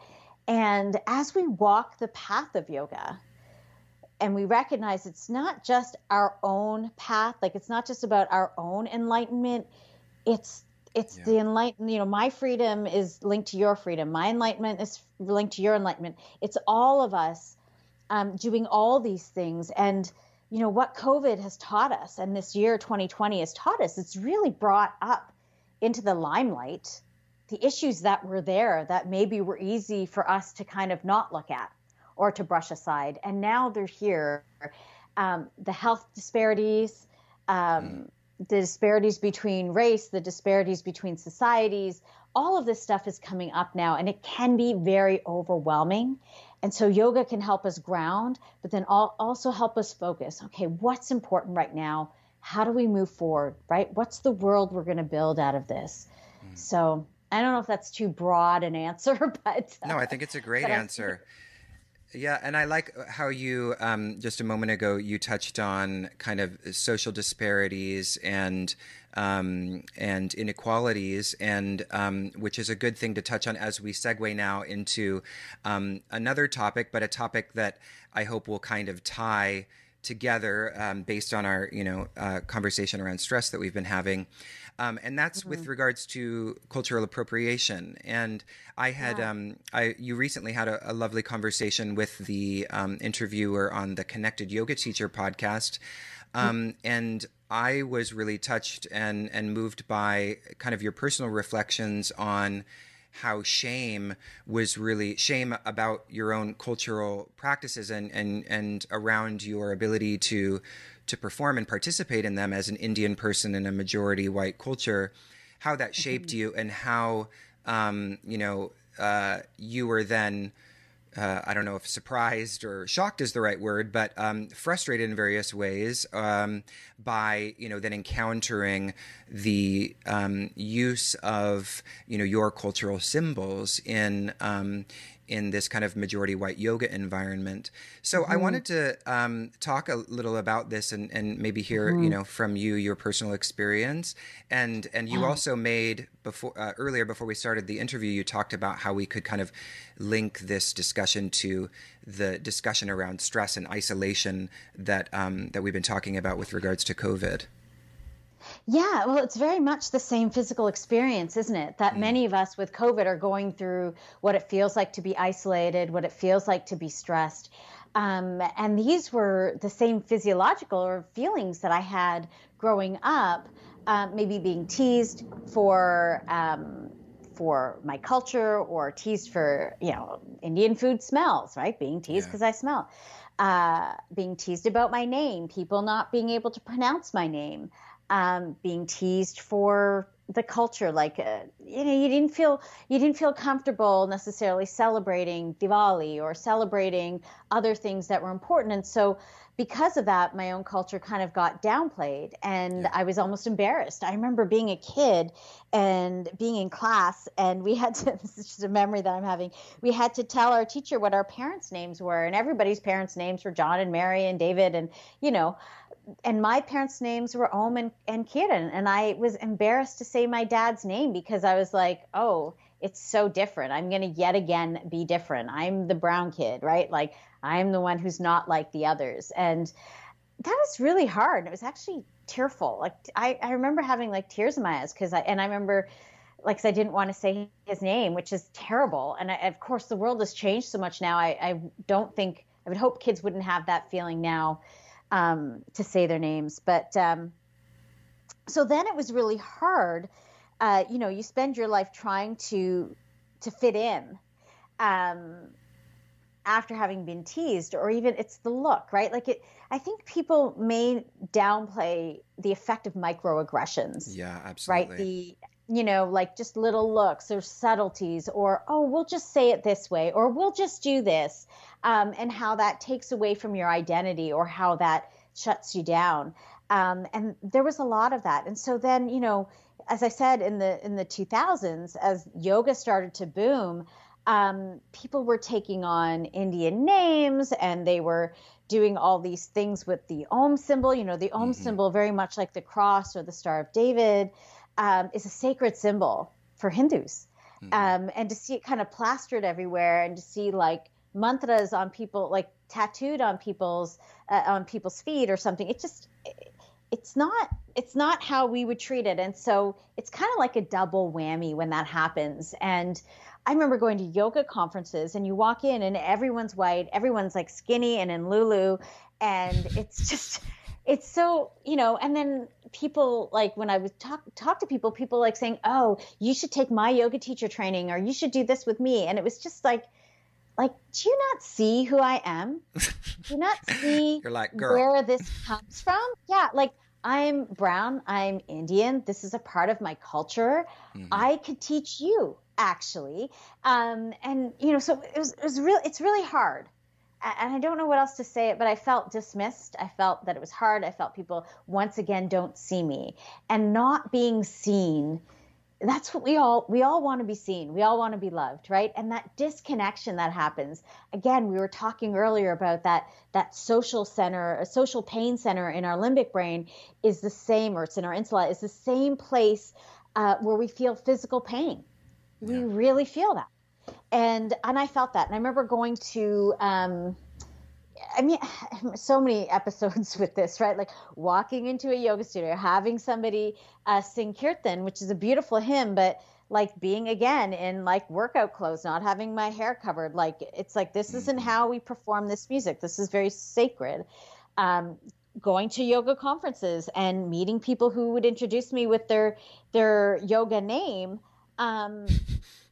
And as we walk the path of yoga, and we recognize it's not just our own path, like it's not just about our own enlightenment, it's it's Yeah. the enlightenment, you know, my freedom is linked to your freedom. My enlightenment is linked to your enlightenment. It's all of us um, doing all these things. And, you know, what COVID has taught us and this year 2020 has taught us, it's really brought up into the limelight the issues that were there that maybe were easy for us to kind of not look at or to brush aside. And now they're here. Um, the health disparities, um, the disparities between race, the disparities between societies, all of this stuff is coming up now, and it can be very overwhelming. And so, yoga can help us ground, but then also help us focus. Okay, what's important right now? how do we move forward, right? What's the world we're going to build out of this? Mm. So I don't know if that's too broad an answer, but uh, no, I think it's a great answer. Yeah, and I like how you um, just a moment ago you touched on kind of social disparities and um, and inequalities, and um, which is a good thing to touch on as we segue now into um, another topic, but a topic that I hope will kind of tie together um, based on our you know uh, conversation around stress that we've been having. Um, and that's mm-hmm. with regards to cultural appropriation. And I had, yeah. um, I you recently had a, a lovely conversation with the um, interviewer on the Connected Yoga Teacher podcast, mm-hmm. and I was really touched and and moved by kind of your personal reflections on how shame was really shame about your own cultural practices and and and around your ability to to perform and participate in them as an Indian person in a majority white culture, how that shaped mm-hmm. you and how um, you know uh, you were then. Uh, I don't know if surprised or shocked is the right word, but um, frustrated in various ways um, by you know then encountering the um, use of you know your cultural symbols in um, in this kind of majority white yoga environment. So mm-hmm. I wanted to um, talk a little about this and, and maybe hear mm-hmm. you know from you your personal experience and and you yeah. also made before uh, earlier before we started the interview you talked about how we could kind of link this discussion to the discussion around stress and isolation that um, that we've been talking about with regards to COVID. Yeah, well, it's very much the same physical experience, isn't it? That mm. many of us with COVID are going through what it feels like to be isolated, what it feels like to be stressed. Um, and these were the same physiological or feelings that I had growing up, uh, maybe being teased for. Um, for my culture or teased for you know indian food smells right being teased because yeah. i smell uh, being teased about my name people not being able to pronounce my name um, being teased for the culture. Like uh, you know you didn't feel you didn't feel comfortable necessarily celebrating Diwali or celebrating other things that were important. And so because of that my own culture kind of got downplayed and yeah. I was almost embarrassed. I remember being a kid and being in class and we had to this is just a memory that I'm having we had to tell our teacher what our parents names were and everybody's parents names were John and Mary and David and you know and my parents' names were Om and, and Kiran. And I was embarrassed to say my dad's name because I was like, oh, it's so different. I'm going to yet again be different. I'm the brown kid, right? Like, I'm the one who's not like the others. And that was really hard. It was actually tearful. Like, I, I remember having like tears in my eyes because I, and I remember, like, I didn't want to say his name, which is terrible. And I, of course, the world has changed so much now. I, I don't think, I would hope kids wouldn't have that feeling now um, to say their names. But um, so then it was really hard. Uh, you know, you spend your life trying to to fit in um, after having been teased, or even it's the look, right? Like it. I think people may downplay the effect of microaggressions. Yeah, absolutely. Right. The you know, like just little looks or subtleties, or oh, we'll just say it this way, or we'll just do this um, and how that takes away from your identity or how that shuts you down. Um, and there was a lot of that. And so then, you know, as I said in the in the 2000s, as yoga started to boom, um, people were taking on Indian names and they were doing all these things with the Om symbol. You know, the Om mm-hmm. symbol, very much like the cross or the Star of David, um, is a sacred symbol for Hindus. Mm-hmm. Um, and to see it kind of plastered everywhere and to see like mantras on people like tattooed on people's uh, on people's feet or something it just it's not it's not how we would treat it and so it's kind of like a double whammy when that happens and I remember going to yoga conferences and you walk in and everyone's white, everyone's like skinny and in Lulu and it's just it's so, you know, and then people like when I would talk talk to people, people like saying, "Oh, you should take my yoga teacher training or you should do this with me." And it was just like like, do you not see who I am? Do you not see You're like, Girl. where this comes from? Yeah, like I'm brown, I'm Indian. This is a part of my culture. Mm-hmm. I could teach you actually. Um, and you know, so it was, it was real. It's really hard. And I don't know what else to say it, but I felt dismissed. I felt that it was hard. I felt people once again don't see me. And not being seen, that's what we all we all want to be seen. We all want to be loved, right? And that disconnection that happens. Again, we were talking earlier about that that social center, a social pain center in our limbic brain is the same, or it's in our insula, is the same place uh, where we feel physical pain. We really feel that and and I felt that. And I remember going to um, I mean, so many episodes with this, right? Like walking into a yoga studio, having somebody uh, sing kirtan, which is a beautiful hymn, but like being again in like workout clothes, not having my hair covered. Like it's like this isn't mm-hmm. how we perform this music. This is very sacred. Um, going to yoga conferences and meeting people who would introduce me with their their yoga name. Um,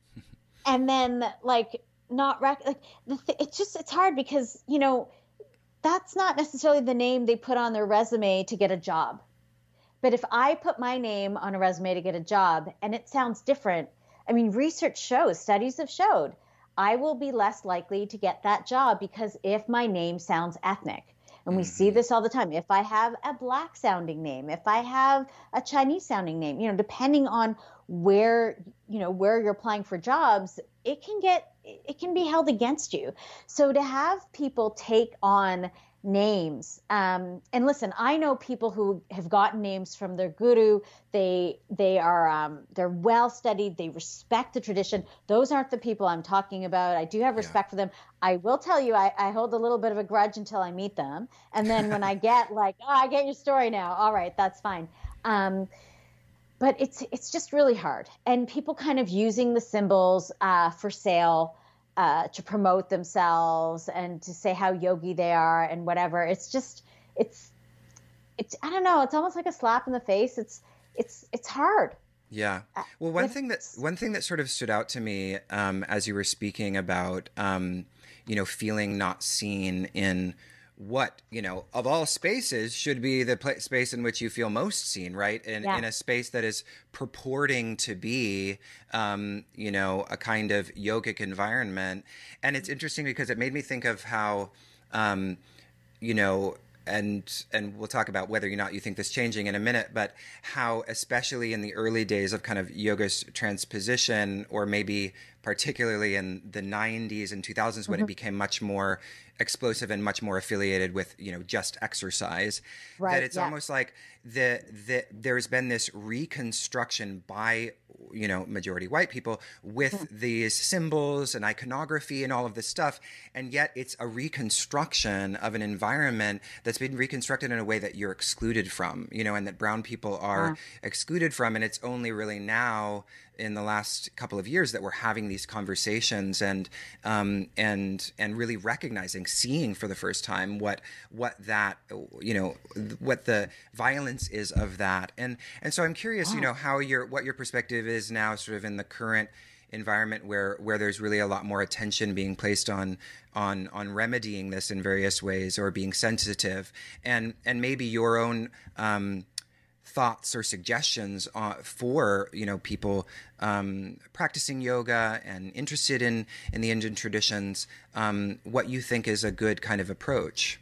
and then like not rec- like the th- it's just it's hard because you know that's not necessarily the name they put on their resume to get a job. But if i put my name on a resume to get a job and it sounds different i mean research shows studies have showed i will be less likely to get that job because if my name sounds ethnic and we see mm-hmm. this all the time if i have a black sounding name if i have a chinese sounding name you know depending on where you know where you're applying for jobs it can get it can be held against you so to have people take on names. Um, and listen i know people who have gotten names from their guru. They they are um, they're well studied. They respect the tradition. Those aren't the people i'm talking about. I do have respect yeah. for them. I will tell you I, I hold a little bit of a grudge until i meet them. And then when i get like oh i get your story now. All right that's fine. Um, but it's it's just really hard. And people kind of using the symbols uh, for sale uh, to promote themselves and to say how yogi they are and whatever. It's just it's it's i don't know it's almost like a slap in the face. It's it's it's hard. Yeah. Uh, well, one thing that one thing that sort of stood out to me um, as you were speaking about, um, you know, feeling not seen in what you know of all spaces should be the pl- space in which you feel most seen right in, yeah. in a space that is purporting to be um, you know a kind of yogic environment and it's interesting because it made me think of how um, you know and and we'll talk about whether or not you think this changing in a minute but how especially in the early days of kind of yoga's transposition or maybe particularly in the 90s and 2000s mm-hmm. when it mm-hmm. became much more explosive and much more affiliated with you know just exercise right, that it's yeah. almost like the, the there's been this reconstruction by you know majority white people with these symbols and iconography and all of this stuff and yet it's a reconstruction of an environment that's been reconstructed in a way that you're excluded from you know and that brown people are yeah. excluded from and it's only really now in the last couple of years that we're having these conversations and um, and and really recognizing, seeing for the first time what what that you know what the violence is of that. And and so I'm curious, wow. you know, how your what your perspective is now, sort of in the current environment where where there's really a lot more attention being placed on on on remedying this in various ways or being sensitive and and maybe your own um, thoughts or suggestions uh, for you know people um, practicing yoga and interested in in the Indian traditions, um, what you think is a good kind of approach.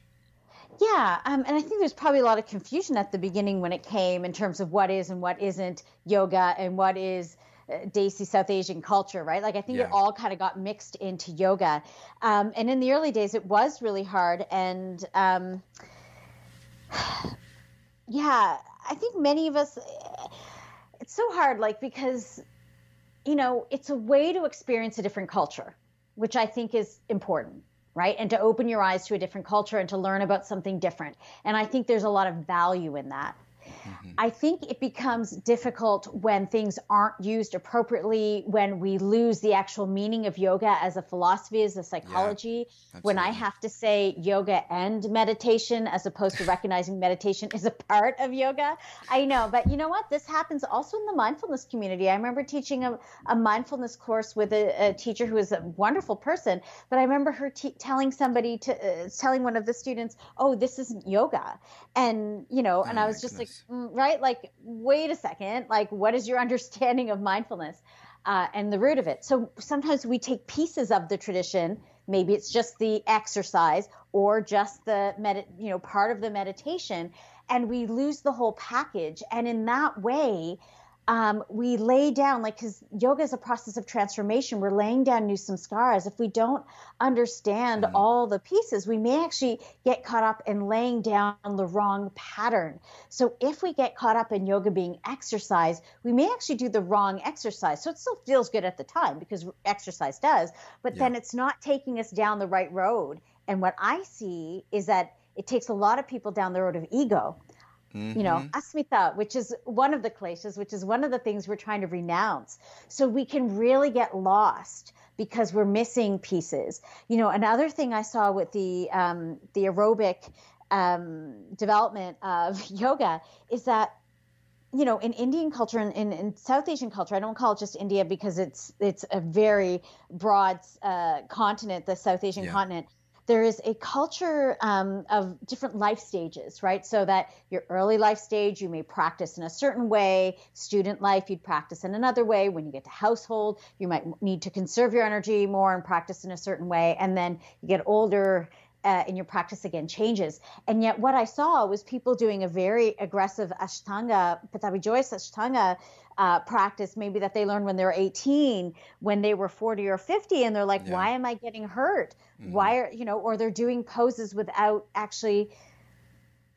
Yeah, um, and I think there's probably a lot of confusion at the beginning when it came in terms of what is and what isn't yoga and what is uh, Desi South Asian culture, right? Like I think yeah. it all kind of got mixed into yoga, um, and in the early days it was really hard and. Um, yeah, I think many of us, it's so hard, like, because, you know, it's a way to experience a different culture, which I think is important, right? And to open your eyes to a different culture and to learn about something different. And I think there's a lot of value in that. Mm-hmm. I think it becomes difficult when things aren't used appropriately, when we lose the actual meaning of yoga as a philosophy, as a psychology. Yeah, when I have to say yoga and meditation as opposed to recognizing meditation is a part of yoga. I know, but you know what? This happens also in the mindfulness community. I remember teaching a, a mindfulness course with a, a, teacher who is a wonderful person, but I remember her t- telling somebody to, uh, telling one of the students, oh, this isn't yoga. And, you know, and oh, I was just goodness. like, right? Like, wait a second. Like, what is your understanding of mindfulness uh, and the root of it? So sometimes we take pieces of the tradition, maybe it's just the exercise or just the med- you know part of the meditation and we lose the whole package and in that way um, we lay down like because yoga is a process of transformation. We're laying down new samskaras if we don't understand mm. all the pieces we may actually get caught up in laying down the wrong pattern. So if we get caught up in yoga being exercise we may actually do the wrong exercise. So it still feels good at the time because exercise does but yeah. then it's not taking us down the right road. And what i see is that it takes a lot of people down the road of ego Mm-hmm. You know, mm-hmm. asmita, which is one of the kleshas, which is one of the things we're trying to renounce. So we can really get lost because we're missing pieces. You know, another thing I saw with the um, the aerobic um, development of yoga is that you know in indian culture and in, in, south asian culture i don't call it just india because it's it's a very broad uh, continent the south asian yeah. continent there is a culture um, of different life stages, right? So that your early life stage, you may practice in a certain way. Student life, you'd practice in another way. When you get to household, you might need to conserve your energy more and practice in a certain way. And then you get older, uh, and your practice again changes. And yet, what I saw was people doing a very aggressive Ashtanga, Pattabhi Jois Ashtanga uh, practice, maybe that they learned when they were 18, when they were 40 or 50, and they're like, yeah. why am I getting hurt? Mm-hmm. Why are, you know, or they're doing poses without actually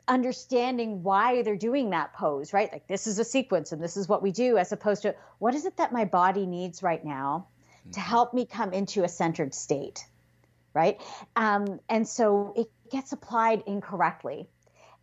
understanding why they're doing that pose, right? Like, this is a sequence and this is what we do, as opposed to what is it that my body needs right now mm-hmm. to help me come into a centered state? Right? Um, and so it gets applied incorrectly.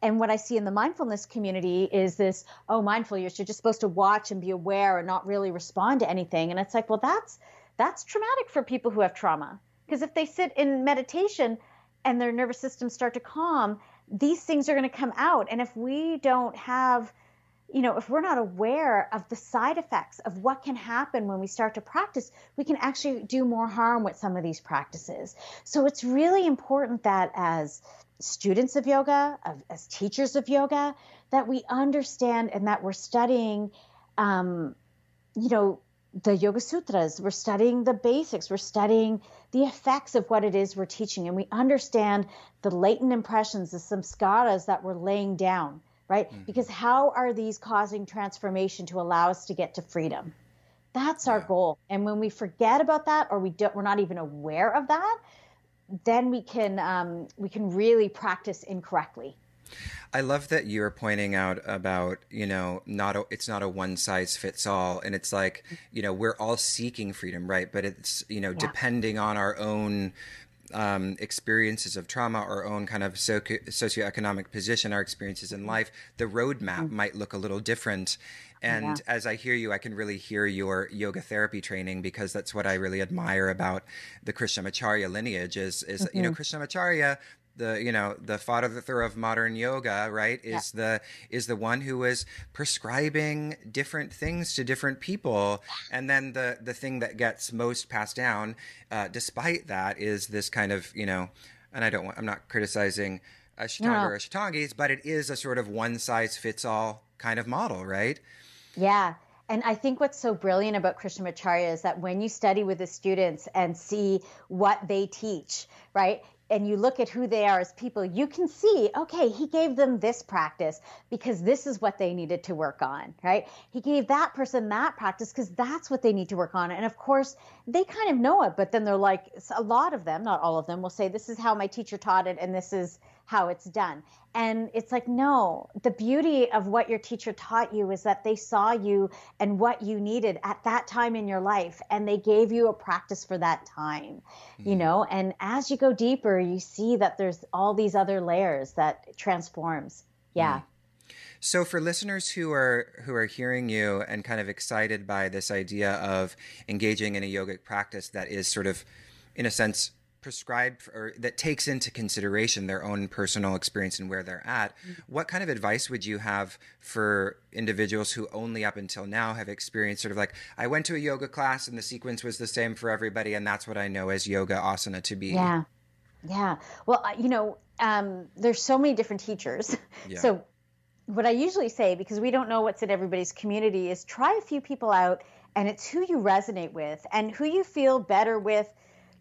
And what I see in the mindfulness community is this, oh, mindful, you're just supposed to watch and be aware and not really respond to anything. And it's like, well, that's that's traumatic for people who have trauma. Because if they sit in meditation and their nervous systems start to calm, these things are going to come out. And if we don't have you know, if we're not aware of the side effects of what can happen when we start to practice, we can actually do more harm with some of these practices. So it's really important that as students of yoga, of, as teachers of yoga, that we understand and that we're studying, um, you know, the Yoga Sutras, we're studying the basics, we're studying the effects of what it is we're teaching, and we understand the latent impressions, the samskaras that we're laying down right? Mm-hmm. Because how are these causing transformation to allow us to get to freedom? That's our yeah. goal. And when we forget about that, or we don't, we're not even aware of that, then we can um, we can really practice incorrectly. I love that you're pointing out about you know not a, it's not a one size fits all, and it's like you know we're all seeking freedom, right? But it's you know yeah. depending on our own um, experiences of trauma, our own kind of socio- socioeconomic position, our experiences in life, the roadmap mm-hmm. might look a little different. And yeah. as I hear you, I can really hear your yoga therapy training because that's what I really admire about the Krishnamacharya lineage is, is mm-hmm. you know, mm-hmm. Krishnamacharya the you know the father of modern yoga right is yeah. the is the one who is prescribing different things to different people and then the the thing that gets most passed down uh, despite that is this kind of you know and i don't want i'm not criticizing a ashtanga no. or ashtangis but it is a sort of one size fits all kind of model right yeah and I think what's so brilliant about Krishnamacharya is that when you study with the students and see what they teach, right? And you look at who they are as people, you can see, okay, he gave them this practice because this is what they needed to work on, right? He gave that person that practice because that's what they need to work on. And of course, they kind of know it, but then they're like, a lot of them, not all of them, will say, this is how my teacher taught it, and this is how it's done. And it's like, no, the beauty of what your teacher taught you is that they saw you and what you needed at that time in your life, and they gave you a practice for that time, mm-hmm. you know? And as you go deeper, you see that there's all these other layers that transforms. Yeah. Mm-hmm. So for listeners who are who are hearing you and kind of excited by this idea of engaging in a yogic practice that is sort of in a sense prescribed or that takes into consideration their own personal experience and where they're at mm-hmm. what kind of advice would you have for individuals who only up until now have experienced sort of like i went to a yoga class and the sequence was the same for everybody and that's what i know as yoga asana to be yeah yeah well you know um, there's so many different teachers yeah. so what i usually say because we don't know what's in everybody's community is try a few people out and it's who you resonate with and who you feel better with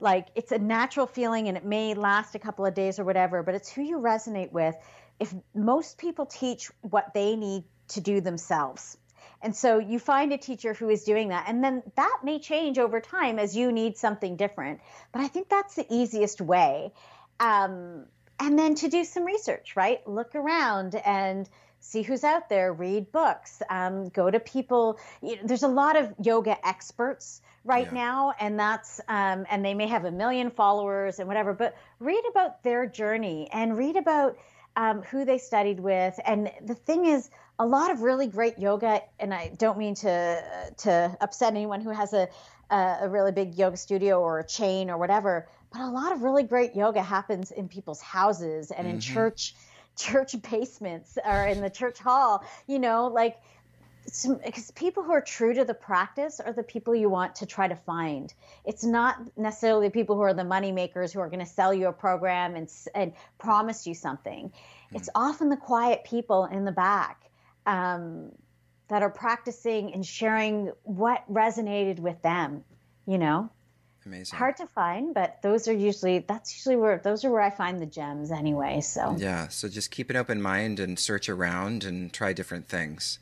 like it's a natural feeling and it may last a couple of days or whatever, but it's who you resonate with. If most people teach what they need to do themselves. And so you find a teacher who is doing that. And then that may change over time as you need something different. But I think that's the easiest way. Um, and then to do some research, right? Look around and see who's out there, read books, um, go to people. You know, there's a lot of yoga experts right yeah. now, and that's um, and they may have a million followers and whatever. But read about their journey and read about um, who they studied with. And the thing is, a lot of really great yoga, and I don't mean to to upset anyone who has a a really big yoga studio or a chain or whatever, but a lot of really great yoga happens in people's houses and mm-hmm. in church church basements or in the church hall. You know, like because people who are true to the practice are the people you want to try to find. It's not necessarily the people who are the money makers who are going to sell you a program and and promise you something. Mm. It's often the quiet people in the back um, that are practicing and sharing what resonated with them. You know, amazing. Hard to find, but those are usually that's usually where those are where I find the gems anyway. So yeah, so just keep an open mind and search around and try different things.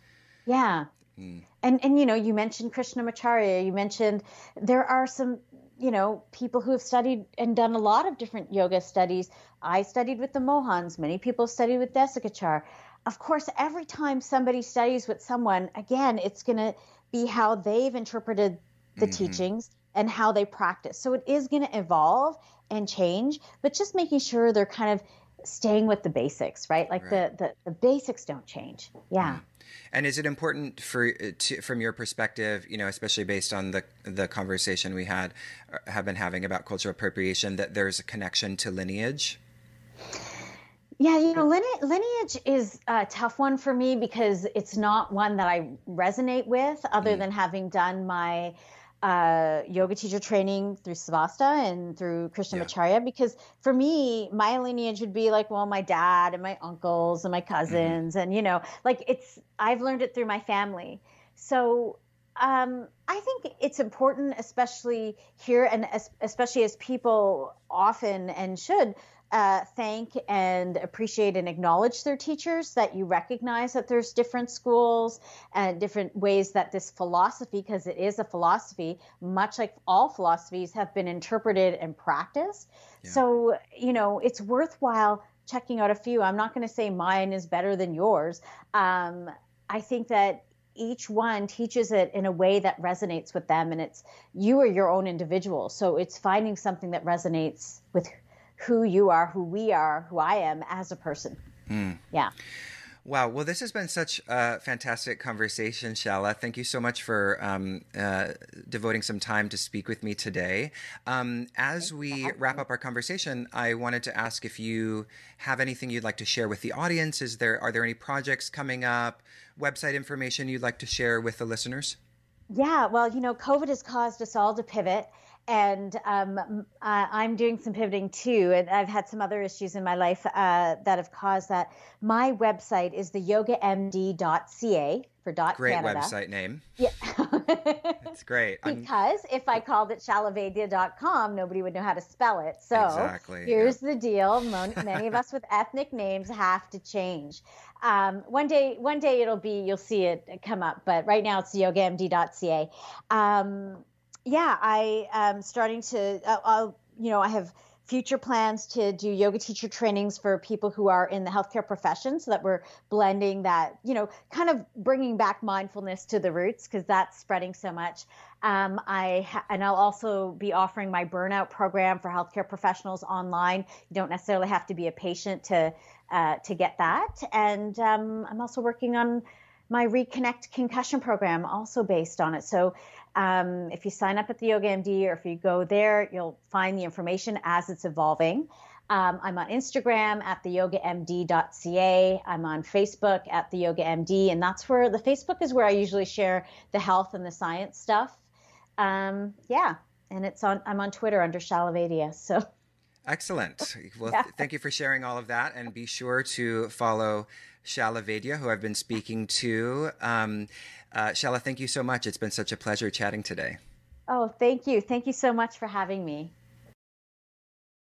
Yeah. Mm. And and you know, you mentioned Krishnamacharya, you mentioned there are some you know, people who have studied and done a lot of different yoga studies. I studied with the Mohans. Many people studied with Desikachar. Of course, every time somebody studies with someone, again, it's going to be how they've interpreted the mm-hmm. teachings and how they practice. So it is going to evolve and change, but just making sure they're kind of staying with the basics, right? Like right. The, the the basics don't change. Yeah. Mm. And is it important for uh, to, from your perspective, you know, especially based on the the conversation we had uh, have been having about cultural appropriation, that there's a connection to lineage? Yeah, you know, lineage is a tough one for me because it's not one that I resonate with, other mm. than having done my uh, yoga teacher training through Svastha and through Krishnamacharya yeah. because for me, my lineage would be like, well, my dad and my uncles and my mm-hmm. cousins, mm-hmm. and you know, like it's I've learned it through my family. So um, I think it's important, especially here, and especially as people often and should uh, thank and appreciate and acknowledge their teachers, that you recognize that there's different schools and different ways that this philosophy, because it is a philosophy, much like all philosophies, have been interpreted and practiced. Yeah. So, you know, it's worthwhile checking out a few. I'm not going to say mine is better than yours. Um, I think that each one teaches it in a way that resonates with them and it's you are your own individual so it's finding something that resonates with who you are, who we are, who I am as a person. Mm. Yeah. Wow. Well, this has been such a fantastic conversation, Shala. Thank you so much for um, uh, devoting some time to speak with me today. Um, as we wrap up our conversation, I wanted to ask if you have anything you'd like to share with the audience. Is there are there any projects coming up, website information you'd like to share with the listeners? Yeah. Well, you know, COVID has caused us all to pivot and um, I'm doing some pivoting too. And I've had some other issues in my life uh, that have caused that. My website is the yogamd.ca for dot great Canada. website name. Yeah, it's great. because I'm... if I called it shalavaidya.com, nobody would know how to spell it. So exactly, here's the deal: many of us with ethnic names have to change. Um, one day, one day it'll be you'll see it come up, but right now it's yogamd.ca. Um, yeah, I am starting to. Uh, I'll, you know, I have future plans to do yoga teacher trainings for people who are in the healthcare profession so that we're blending that you know kind of bringing back mindfulness to the roots because that's spreading so much. Um, i ha- and i'll also be offering my burnout program for healthcare professionals online. You don't necessarily have to be a patient to uh, to get that. And um, i'm also working on my reconnect concussion program also based on it. So um, if you sign up at the Yoga MD or if you go there, you'll find the information as it's evolving. Um, I'm on Instagram at theyogamd.ca. I'm on Facebook at the Yoga MD, and that's where the Facebook is where I usually share the health and the science stuff. Um, yeah, and it's on. I'm on Twitter under Shalavaidya. So. Excellent. Well, yeah. thank you for sharing all of that, and be sure to follow Shalavaidya, who I've been speaking to. Um, uh, Shala, thank you so much. It's been such a pleasure chatting today. Oh, thank you. Thank you so much for having me.